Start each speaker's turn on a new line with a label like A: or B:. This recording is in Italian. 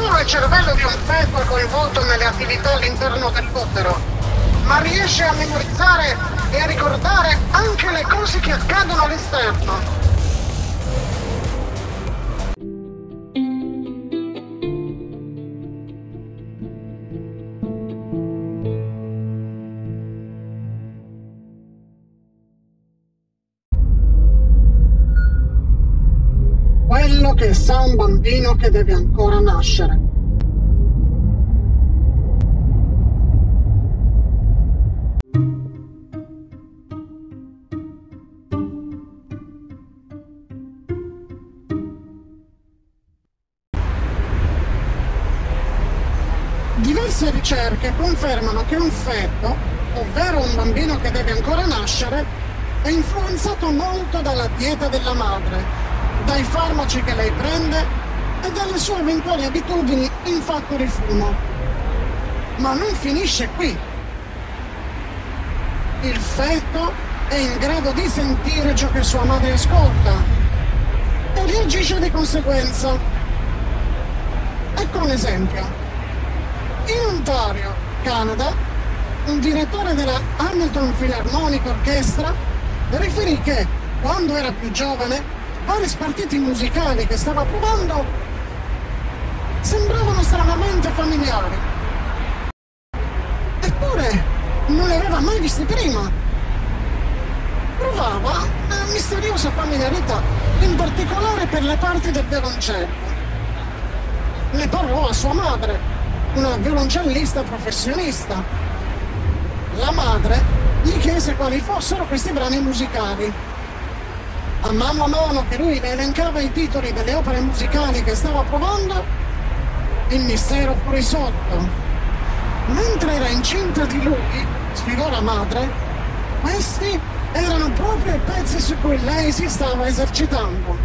A: solo il cervello di un è coinvolto nelle attività all'interno dell'utero, ma riesce a memorizzare e a ricordare anche le cose che accadono all'esterno. Quello che sa un bambino che deve ancora nascere. Diverse ricerche confermano che un feto, ovvero un bambino che deve ancora nascere, è influenzato molto dalla dieta della madre, dai farmaci che lei prende e dalle sue eventuali abitudini in fatto di fumo. Ma non finisce qui. Il feto è in grado di sentire ciò che sua madre ascolta e reagisce di conseguenza. Ecco un esempio. In Ontario, Canada, un direttore della Hamilton Philharmonic Orchestra riferì che, quando era più giovane, vari spartiti musicali che stava provando sembravano stranamente familiari. Eppure non li aveva mai visti prima. Provava una misteriosa familiarità, in particolare per le parti del violoncello. Ne parlò a sua madre, una violoncellista professionista. La madre gli chiese quali fossero questi brani musicali. A mano a mano che lui le elencava i titoli delle opere musicali che stava provando, il mistero fu risolto. Mentre era incinta di lui, spiegò la madre, questi erano proprio i pezzi su cui lei si stava esercitando.